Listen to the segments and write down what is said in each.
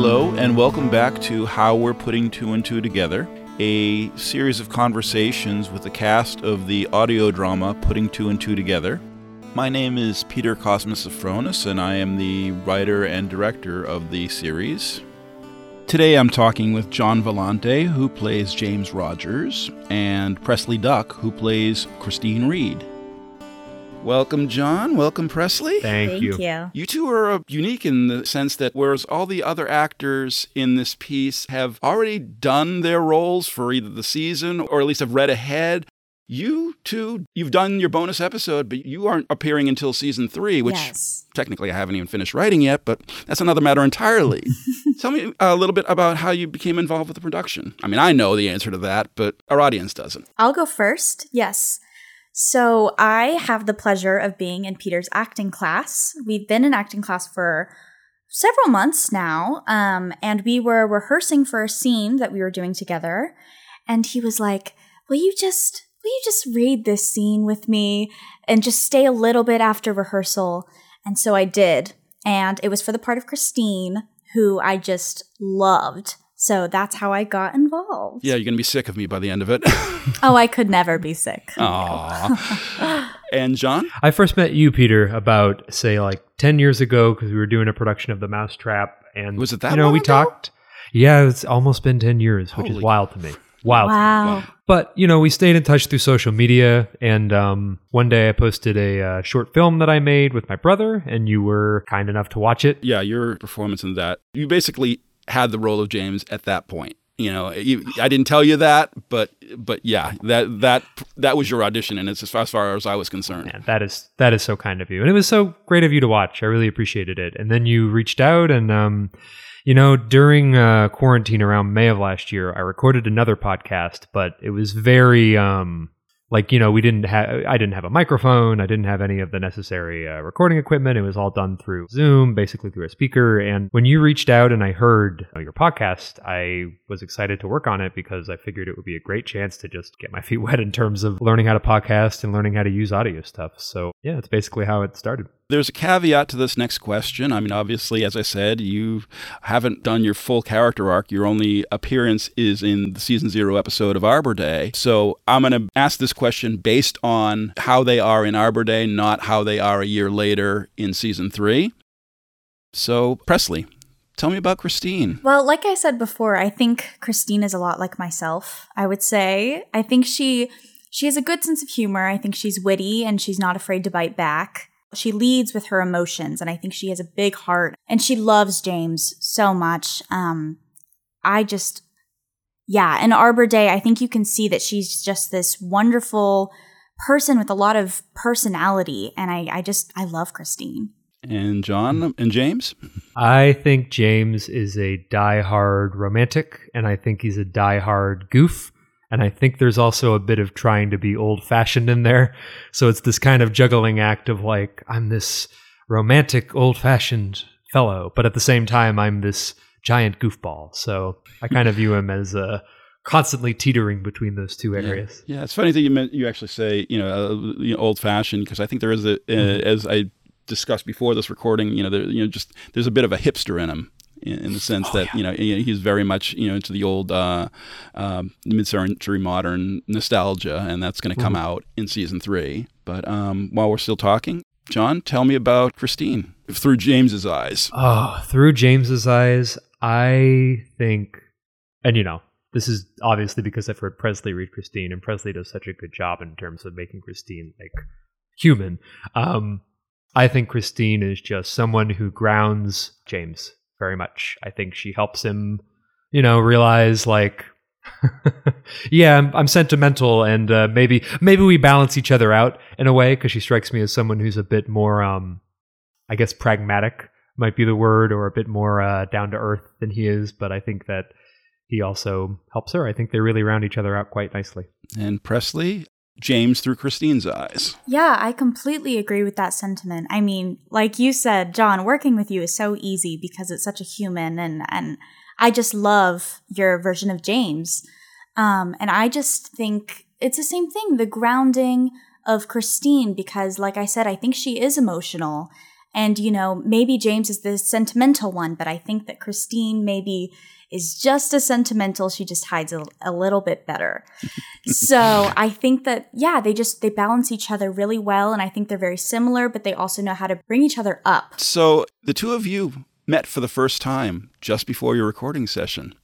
Hello, and welcome back to How We're Putting Two and Two Together, a series of conversations with the cast of the audio drama Putting Two and Two Together. My name is Peter Cosmas Sophronis, and I am the writer and director of the series. Today I'm talking with John Volante, who plays James Rogers, and Presley Duyck, who plays Christine Reed. Welcome, John. Welcome, Presley. Thank, Thank you. you. You two are uh, unique in the sense that whereas all the other actors in this piece have already done their roles for either the season or at least have read ahead, you two, you've done your bonus episode, but you aren't appearing until season three, which yes. technically I haven't even finished writing yet, but that's another matter entirely. Tell me a little bit about how you became involved with the production. I mean, I know the answer to that, but our audience doesn't. I'll go first. Yes. So I have the pleasure of being in Peter's acting class. We've been in acting class for several months now, um, and we were rehearsing for a scene that we were doing together. And he was like, "Will you just, will you just read this scene with me and just stay a little bit after rehearsal?" And so I did, and it was for the part of Christine, who I just loved. So that's how I got involved. Yeah, you're going to be sick of me by the end of it. Oh, I could never be sick. Aww. and John? I first met you, Peter, about say like ten years ago because we were doing a production of The Mousetrap, and Was it that you know long we ago? talked. Yeah, it's almost been ten years, which Holy is wild to me. Wild. Wow. But you know, we stayed in touch through social media, and um, one day I posted a uh, short film that I made with my brother, and you were kind enough to watch it. yeah, your performance in that, you basically had the role of James at that point. You know, I didn't tell you that, but but yeah, that that that was your audition, and it's as far, as far as I was concerned. Man, that is that is so kind of you, and it was so great of you to watch. I really appreciated it. And then you reached out, and um, you know, during uh, quarantine around May of last year, I recorded another podcast, but it was very um, like you know, we didn't have I didn't have a microphone, I didn't have any of the necessary uh, recording equipment. It was all done through Zoom, basically through a speaker. And when you reached out and I heard your podcast, I was excited to work on it because I figured it would be a great chance to just get my feet wet in terms of learning how to podcast and learning how to use audio stuff. So yeah, that's basically how it started. There's a caveat to this next question. I mean, obviously, as I said, you haven't done your full character arc. Your only appearance is in the season zero episode of Arbor Day. So I'm going to ask this question based on how they are in Arbor Day, not how they are a year later in season three. So, Presley, tell me about Christine. Well, like I said before, I think Christine is a lot like myself. I would say I think she she has a good sense of humor. I think she's witty and she's not afraid to bite back. She leads with her emotions, and I think she has a big heart and she loves James so much. Um, I just, yeah, in Arbor Day, I think you can see that she's just this wonderful person with a lot of personality, and I, I just, I love Christine. And John and James? I think James is a die-hard romantic, and I think he's a die-hard goof. And I think there's also a bit of trying to be old fashioned in there. So it's this kind of juggling act of like, I'm this romantic, old fashioned fellow, but at the same time, I'm this giant goofball. So I kind of view him as uh, constantly teetering between those two areas. Yeah, it's funny that you meant, you actually say you know, uh, you know old fashioned because I think there is a uh, Mm-hmm. as I discussed before this recording, you know, there, you know, just there's a bit of a hipster in him. In, in the sense Oh, that you know he's very much you know into the old uh, um, mid-century modern nostalgia, and that's going to come Mm-hmm. out in season three. But um, while we're still talking, John, tell me about Christine through James's eyes. Oh, through James's eyes, I think, and you know, this is obviously because I've heard Presley read Christine, and Presley does such a good job in terms of making Christine like human. Um, I think Christine is just someone who grounds James very much. I think she helps him, you know, realize like. yeah, I'm, I'm sentimental, and uh, maybe maybe we balance each other out in a way because she strikes me as someone who's a bit more, um, I guess, pragmatic might be the word, or a bit more uh, down to earth than he is. But I think that he also helps her. I think they really round each other out quite nicely. And Presley, James through Christine's eyes. Yeah, I completely agree with that sentiment. I mean, like you said, John, working with you is so easy because it's such a human and and I just love your version of James. Um and I just think it's the same thing, the grounding of Christine because like I said, I think she is emotional And, you know, maybe James is the sentimental one, but I think that Christine maybe is just as sentimental. She just hides a, a little bit better. so I think that, yeah, they just, they balance each other really well. And I think they're very similar, but they also know how to bring each other up. So the two of you met for the first time just before your recording session.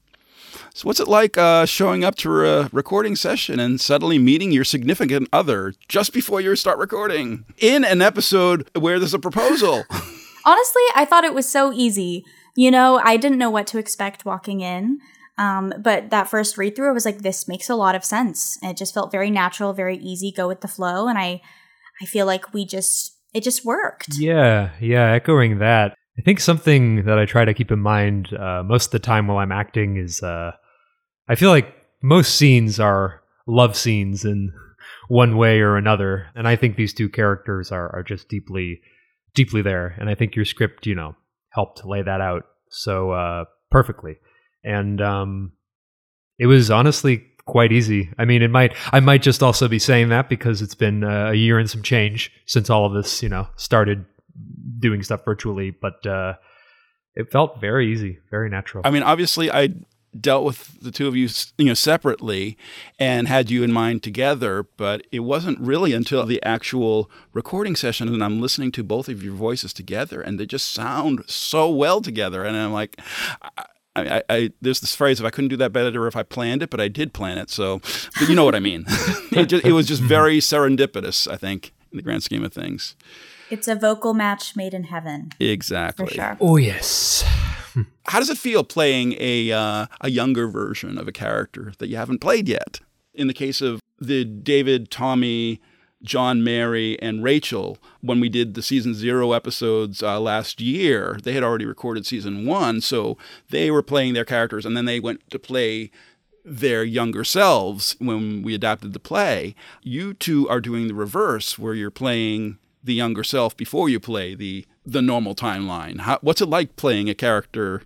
So, what's it like uh, showing up to a recording session and suddenly meeting your significant other just before you start recording in an episode where there's a proposal? Honestly, I thought it was so easy. You know, I didn't know what to expect walking in. Um, but that first read through, I was like, this makes a lot of sense. And it just felt very natural, very easy, go with the flow. And I, I feel like we just, it just worked. Yeah, yeah, echoing that. I think something that I try to keep in mind uh, most of the time while I'm acting is uh, I feel like most scenes are love scenes in one way or another, and I think these two characters are are just deeply deeply there, and I think your script, you know, helped lay that out so uh, perfectly, and um, it was honestly quite easy. I mean, it might I might just also be saying that because it's been uh, a year and some change since all of this, you know, started doing stuff virtually, but uh, it felt very easy, very natural. I mean, obviously, I dealt with the two of you, you know, separately and had you in mind together, but it wasn't really until the actual recording session and I'm listening to both of your voices together and they just sound so well together. And I'm like, I, I, I, there's this phrase if I couldn't do that better if I planned it, but I did plan it. So, but you know what I mean. it, just, it was just very serendipitous, I think, in the grand scheme of things. It's a vocal match made in heaven. Exactly. For sure. Oh yes. How does it feel playing a uh, a younger version of a character that you haven't played yet? In the case of the David, Tommy, John, Mary, and Rachel, when we did the season zero episodes uh, last year, they had already recorded season one, so they were playing their characters, and then they went to play their younger selves when we adapted the play. You two are doing the reverse, where you're playing the younger self before you play the the normal timeline. How, what's it like playing a character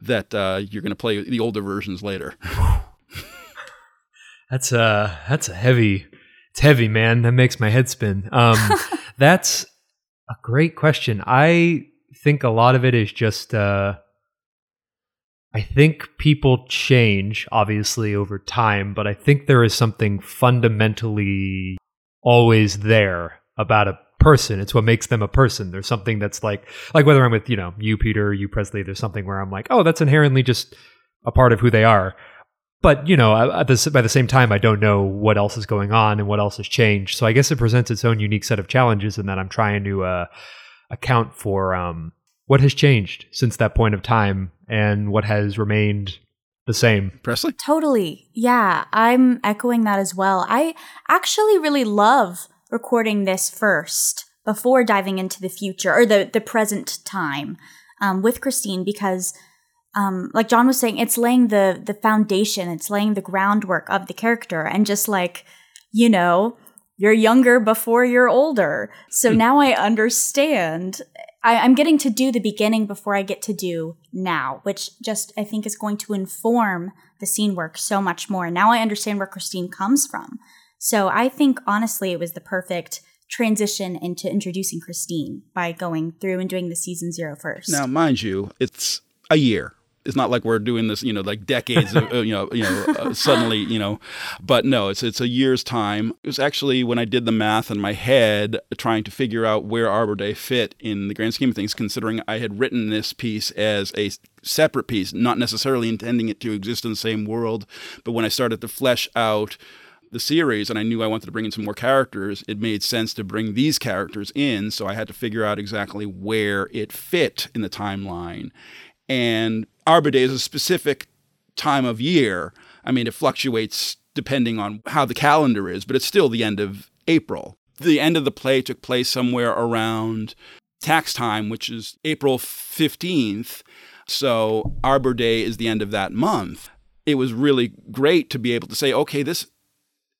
that uh, you're going to play the older versions later? that's a that's a heavy. It's heavy, man. That makes my head spin. Um, that's a great question. I think a lot of it is just. Uh, I think people change, obviously, over time, but I think there is something fundamentally always there about a person. It's what makes them a person. There's something that's like like whether I'm with, you know, you Peter, you Presley, there's something where I'm like, "Oh, that's inherently just a part of who they are." But, you know, at the, by the same time, I don't know what else is going on and what else has changed. So I guess it presents its own unique set of challenges and that I'm trying to uh, account for um, what has changed since that point of time and what has remained the same. Presley? Totally. Yeah, I'm echoing that as well. I actually really love recording this first before diving into the future or the, the present time um, with Christine because, um, like John was saying, it's laying the, the foundation, it's laying the groundwork of the character. And just like, you know, you're younger before you're older. So hmm. now I understand. I, I'm getting to do the beginning before I get to do now, which just I think is going to inform the scene work so much more. Now I understand where Christine comes from. So I think honestly it was the perfect transition into introducing Christine by going through and doing the season zero first. Now, mind you, it's a year. It's not like we're doing this, you know, like decades of, you know, you know, uh, suddenly, you know, but no, it's it's a year's time. It was actually when I did the math in my head, trying to figure out where Arbor Day fit in the grand scheme of things, considering I had written this piece as a separate piece, not necessarily intending it to exist in the same world, but when I started to flesh out the series and I knew I wanted to bring in some more characters, it made sense to bring these characters in. So I had to figure out exactly where it fit in the timeline. And Arbor Day is a specific time of year. I mean, it fluctuates depending on how the calendar is, but it's still the end of April. The end of the play took place somewhere around tax time, which is April 15th. So Arbor Day is the end of that month. It was really great to be able to say, okay, this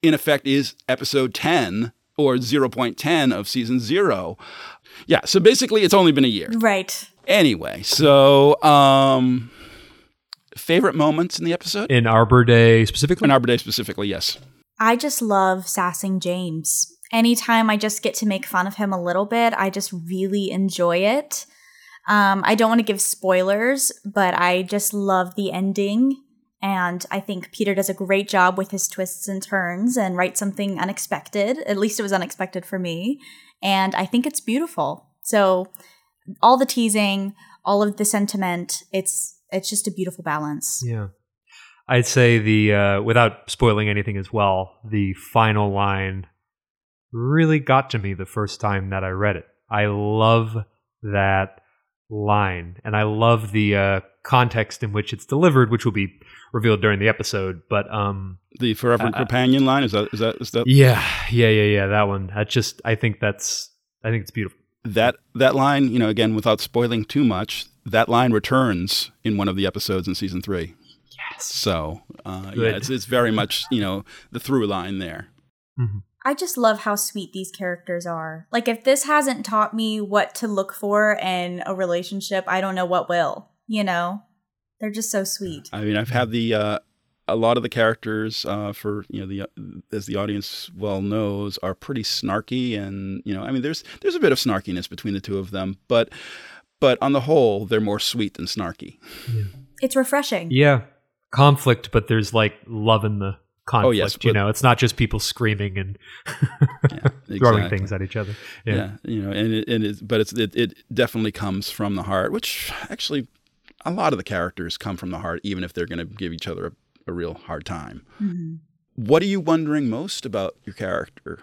in effect is episode 10 or 0.10 of season zero. Yeah, so basically it's only been a year. Right. Anyway, so um favorite moments in the episode? In Arbor Day specifically? In Arbor Day specifically, yes. I just love sassing James. Anytime I just get to make fun of him a little bit, I just really enjoy it. Um, I don't want to give spoilers, but I just love the ending. And I think Peter does a great job with his twists and turns and writes something unexpected. At least it was unexpected for me. And I think it's beautiful. So all the teasing, all of the sentiment, it's it's just a beautiful balance. Yeah. I'd say the uh, without spoiling anything as well, the final line really got to me the first time that I read it. I love that line, and I love the uh, context in which it's delivered, which will be revealed during the episode. But um, the forever uh, companion line is that is that is that? Yeah, yeah, yeah, yeah. That one. That just I think that's I think it's beautiful. That that line, you know, again without spoiling too much, that line returns in one of the episodes in season three. Yes. So uh, yeah, it's it's very much you know the through line there. Mm-hmm. I just love how sweet these characters are. Like, if this hasn't taught me what to look for in a relationship, I don't know what will. You know, they're just so sweet. I mean, I've had the uh, a lot of the characters uh, for you know the uh, as the audience well knows are pretty snarky, and you know, I mean, there's there's a bit of snarkiness between the two of them, but but on the whole, they're more sweet than snarky. Yeah. It's refreshing. Yeah, conflict, but there's like love in the conflict. Oh, yes, you know, it's not just people screaming and yeah, exactly. throwing things at each other. Yeah, yeah you know, and it, and it, but it's it, it definitely comes from the heart, which actually a lot of the characters come from the heart, even if they're going to give each other a, a real hard time. Mm-hmm. What are you wondering most about your character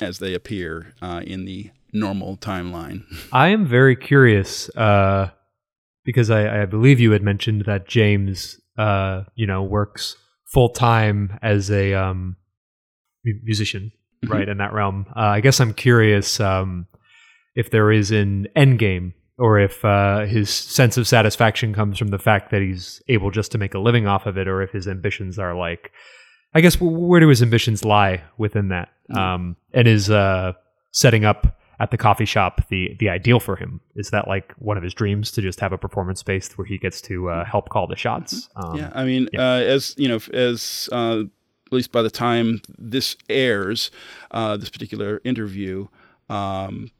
as they appear uh, in the normal timeline? I am very curious uh, because I, I, believe you had mentioned that James, uh, you know, works full time as a um, musician, mm-hmm. right? In that realm, uh, I guess I'm curious um, if there is an end game, or if uh, his sense of satisfaction comes from the fact that he's able just to make a living off of it, or if his ambitions are like, I guess, where do his ambitions lie within that? Mm-hmm. Um, and is uh, setting up at the coffee shop the the ideal for him? Is that like one of his dreams to just have a performance space where he gets to uh, help call the shots? Um, yeah, I mean, yeah. Uh, as you know, as uh, at least by the time this airs, uh, this particular interview. Um,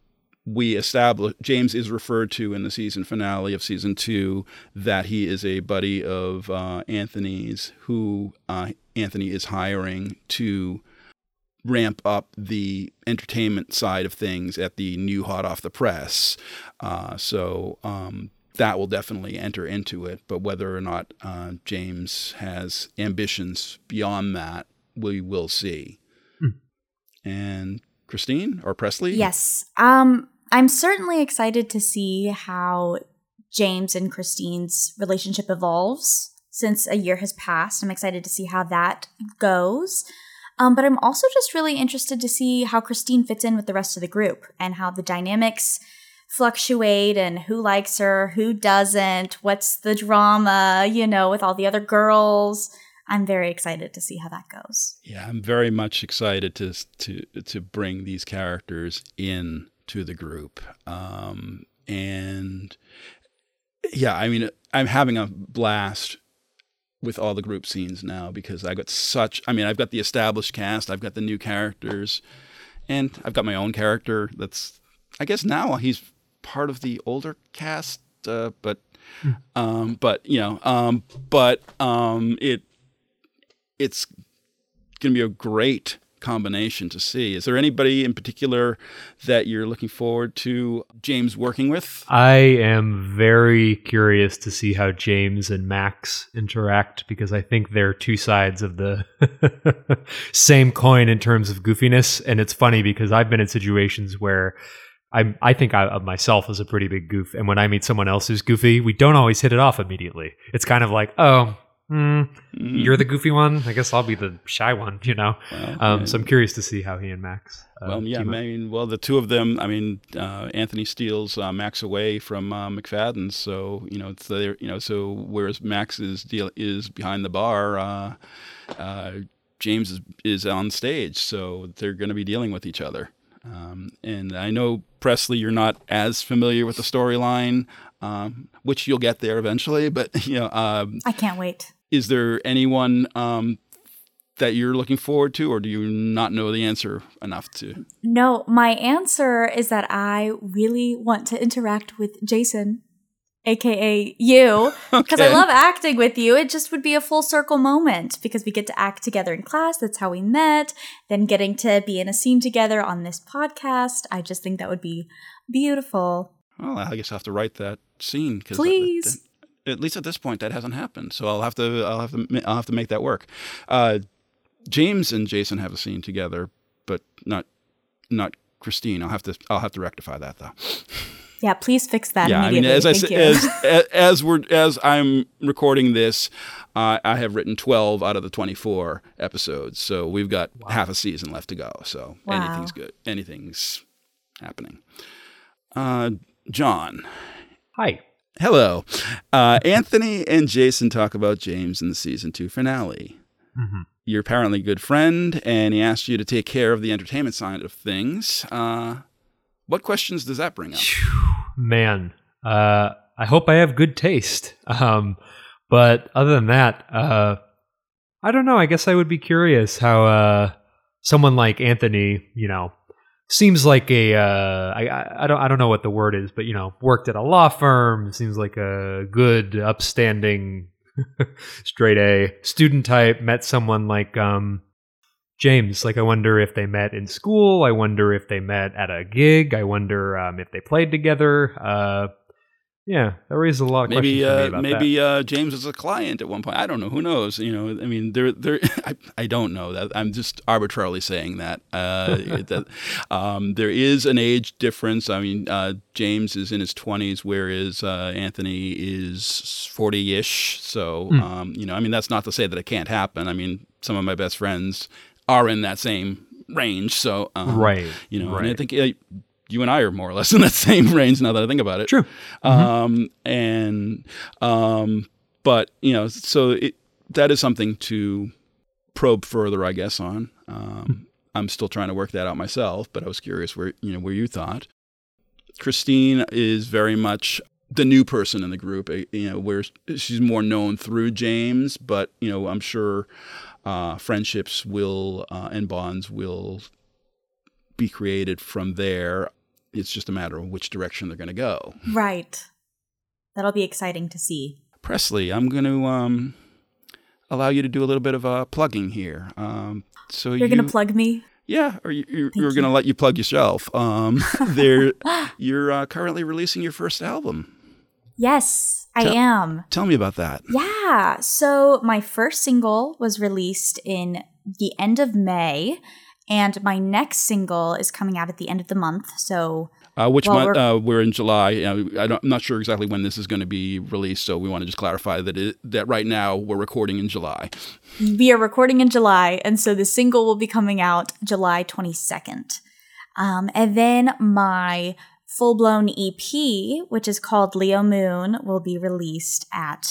we establish James is referred to in the season finale of season two that he is a buddy of uh, Anthony's, who uh, Anthony is hiring to ramp up the entertainment side of things at the new hot off the press. Uh, so um, that will definitely enter into it. But whether or not uh, James has ambitions beyond that, we will see. Hmm. And Christine or Presley? Yes. Um, I'm certainly excited to see how James and Christine's relationship evolves since a year has passed. I'm excited to see how that goes. Um, but I'm also just really interested to see how Christine fits in with the rest of the group and how the dynamics fluctuate and who likes her, who doesn't, what's the drama, you know, with all the other girls. I'm very excited to see how that goes. Yeah, I'm very much excited to to to bring these characters in to the group. Um, and yeah, I mean, I'm having a blast with all the group scenes now because I got such. I mean, I've got the established cast, I've got the new characters, and I've got my own character. That's I guess now he's part of the older cast, uh, but hmm. um, but you know, um, but um, it it's going to be a great combination to see. Is there anybody in particular that you're looking forward to James working with? I am very curious to see how James and Max interact because I think they're two sides of the same coin in terms of goofiness. And it's funny because I've been in situations where I I think I, of myself as a pretty big goof, and when I meet someone else who's goofy, we don't always hit it off immediately. It's kind of like, oh, Mm, mm. You're the goofy one. I guess I'll be the shy one. You know. Well, um, so I'm curious to see how he and Max. Uh, well, yeah. I mean, well, the two of them. I mean, uh, Anthony steals uh, Max away from uh, McFadden's, so you know, it's there. You know, so whereas Max's deal is behind the bar, uh, uh, James is, is on stage, so they're going to be dealing with each other. Um, and I know Presley, you're not as familiar with the storyline, um, which you'll get there eventually. But you know, um, I can't wait is there anyone um, that you're looking forward to, or do you not know the answer enough to? No, my answer is that I really want to interact with Jason, aka you, because I love acting with you. It just would be a full circle moment because we get to act together in class. That's how we met. Then getting to be in a scene together on this podcast. I just think that would be beautiful. Well, I guess I have to write that scene because Please. At least at this point that hasn't happened. So I'll have to I'll have to I'll have to make that work. Uh, James and Jason have a scene together, but not not Christine. I'll have to I'll have to rectify that though. Yeah, please fix that yeah, I mean, as I Thank said, as, as as we're as I'm recording this, uh, I have written 12 out of the 24 episodes. So we've got half a season left to go. So Wow. anything's good. Anything's happening. Uh, John. Hi. Hello. Uh, Anthony and Jason talk about James in the season two finale. Mhm. You're apparently a good friend, and he asked you to take care of the entertainment side of things. Uh, what questions does that bring up? Man, uh, I hope I have good taste. Um, but other than that, uh, I don't know. I guess I would be curious how uh, someone like Anthony, you know, seems like a uh, I, I- don't I don't know what the word is, but you know, worked at a law firm. Seems like a good, upstanding, straight A student type. Met someone like um, James. Like, I wonder if they met in school. I wonder if they met at a gig. I wonder um, if they played together. Uh, yeah, that raises a lot of Maybe questions for me uh, maybe uh, James was a client at one point. I don't know. Who knows? You know, I mean, there, there. I, I don't know that. I'm just arbitrarily saying that. Uh, that um, there is an age difference. I mean, uh, James is in his 20s, whereas uh, Anthony is 40-ish. So, Hmm. um, you know, I mean, that's not to say that it can't happen. I mean, some of my best friends are in that same range. So, um, right. You know, and I think uh, you and I are more or less in that same range now that I think about it. True. Um, and um, but you know, so it, that is something to probe further, I guess. On um, I'm still trying to work that out myself, but I was curious where you know where you thought. Christine is very much the new person in the group. eh, You know, where she's more known through James, but you know, I'm sure uh, friendships will uh, and bonds will be created from there. It's just a matter of which direction they're going to go. right. That'll be exciting to see. Presley, I'm going to um, allow you to do a little bit of uh, plugging here. Um, so You're you, going to plug me? yeah, or you, you're, you're going to let you plug yourself. Um, there, you're uh, currently releasing your first album. Yes, I am. Tell me about that. Yeah. So my first single was released in the end of May, and my next single is coming out at the end of the month. So Uh, which month? we're- uh, we're in July. Uh, I don't, I'm not sure exactly when this is going to be released, so we want to just clarify that it, that right now we're recording in July. we are recording in July, and so the single will be coming out July 22nd. Um, and then my full blown EP, which is called Leo Moon, will be released at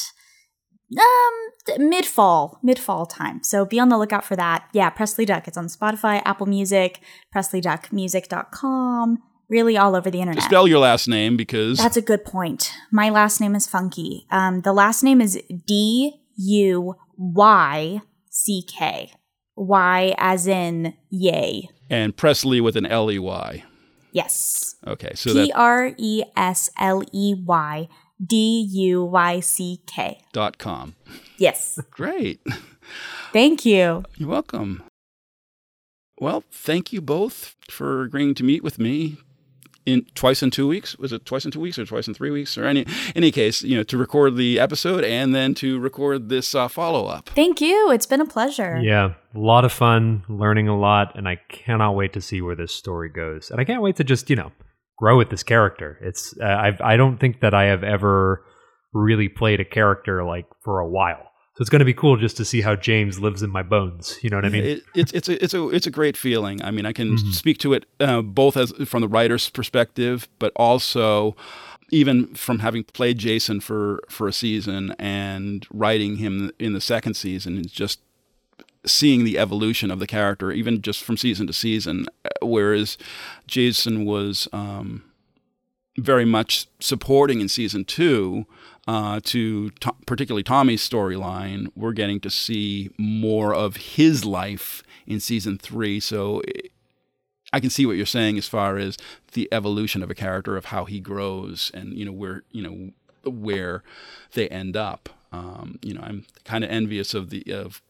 um mid fall, mid fall time. So be on the lookout for that. Yeah, Presley Duyck. It's on Spotify, Apple Music, PresleyDuyckMusic.com, really all over the internet. Spell your last name because That's a good point. My last name is Funky. Um, the last name is D U Y C K. Y as in yay. and Presley with an L E Y. Yes. Okay, so P R E S L E Y D U Y C K. dot com. Yes. Great. Thank you. You're welcome. Well, thank you both for agreeing to meet with me in twice in two weeks. Was it twice in two weeks or twice in three weeks? Or any any case, you know, to record the episode and then to record this uh, follow up. Thank you. It's been a pleasure. Yeah, a lot of fun, learning a lot, and I cannot wait to see where this story goes. And I can't wait to just you know grow with this character. It's uh, I've, I don't think that I have ever really played a character like for a while. So it's going to be cool just to see how James lives in my bones. You know what I mean? it, it's it's a it's a it's a great feeling. I mean, I can Mhm. speak to it uh, both as from the writer's perspective, but also even from having played Jason for for a season and writing him in the second season, it's just seeing the evolution of the character, even just from season to season. uh, Whereas Jason was um, very much supporting in season two. Uh, to particularly Tommy's storyline, we're getting to see more of his life in season three. So I can see what you're saying as far as the evolution of a character, of how he grows, and you know where you know where they end up. Um, you know, I'm kind of envious of the of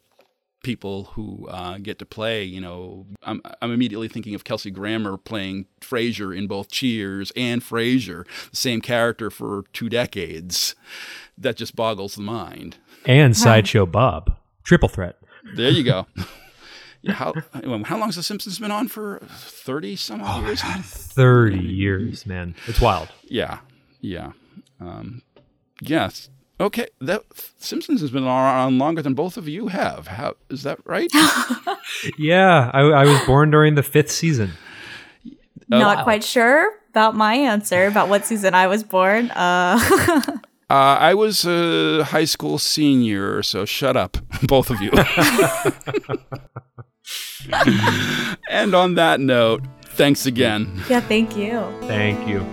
people who uh, get to play. You know, I'm I'm immediately thinking of Kelsey Grammer playing Frasier in both Cheers and Frasier, the same character for two decades. That just boggles the mind. And Sideshow Bob. Triple threat. There you go. yeah, how how long's The Simpsons been on for? Thirty some odd years. now? 30 years, man. It's wild. Yeah, yeah, um, yes. Okay, that Simpsons has been on longer than both of you have. How is that right? Yeah, I, I was born during the fifth season. Not wow. quite sure about my answer about what season I was born. Uh, Uh, I was a high school senior, so shut up, both of you. and on that note, thanks again. yeah, thank you. Thank you.